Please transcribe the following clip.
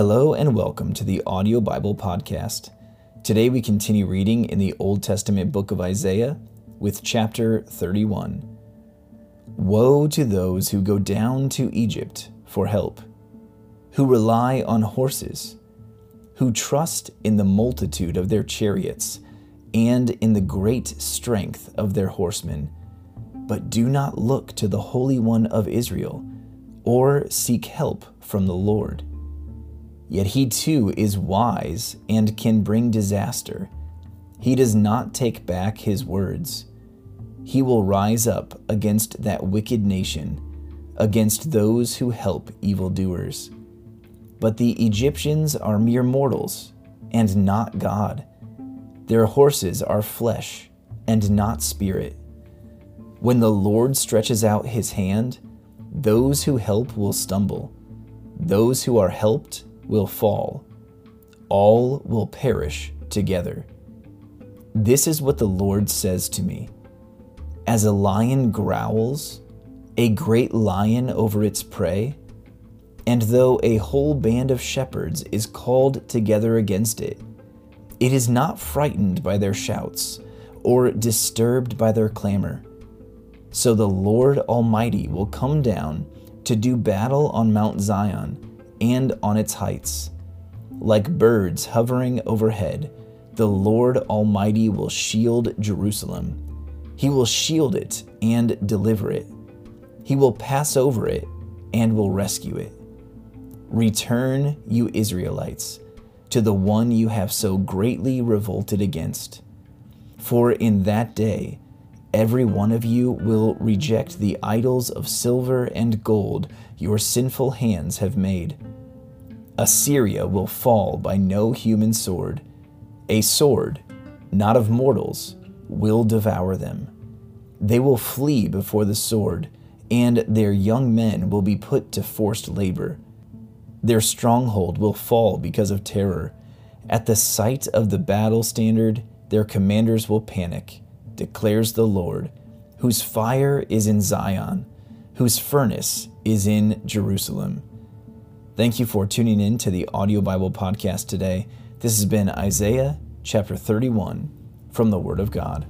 Hello and welcome to the Audio Bible Podcast. Today we continue reading in the Old Testament book of Isaiah with chapter 31. Woe to those who go down to Egypt for help, who rely on horses, who trust in the multitude of their chariots and in the great strength of their horsemen, but do not look to the Holy One of Israel or seek help from the Lord. Yet he too is wise and can bring disaster. He does not take back his words. He will rise up against that wicked nation, against those who help evildoers. But the Egyptians are mere mortals, and not God. Their horses are flesh, and not spirit. When the Lord stretches out his hand, those who help will stumble. Those who are helped will fall, all will perish together. This is what the Lord says to me As a lion growls, a great lion over its prey, and though a whole band of shepherds is called together against it, it is not frightened by their shouts or disturbed by their clamor. So the Lord Almighty will come down to do battle on Mount Zion and on its heights. Like birds hovering overhead, the Lord Almighty will shield Jerusalem. He will shield it and deliver it. He will pass over it and will rescue it. Return, you Israelites, to the one you have so greatly revolted against. For in that day, every one of you will reject the idols of silver and gold your sinful hands have made. Assyria will fall by no human sword. A sword, not of mortals, will devour them. They will flee before the sword, and their young men will be put to forced labor. Their stronghold will fall because of terror. At the sight of the battle standard, their commanders will panic, declares the Lord, whose fire is in Zion, whose furnace is in Jerusalem. Thank you for tuning in to the Audio Bible Podcast today. This has been Isaiah chapter 31 from the Word of God.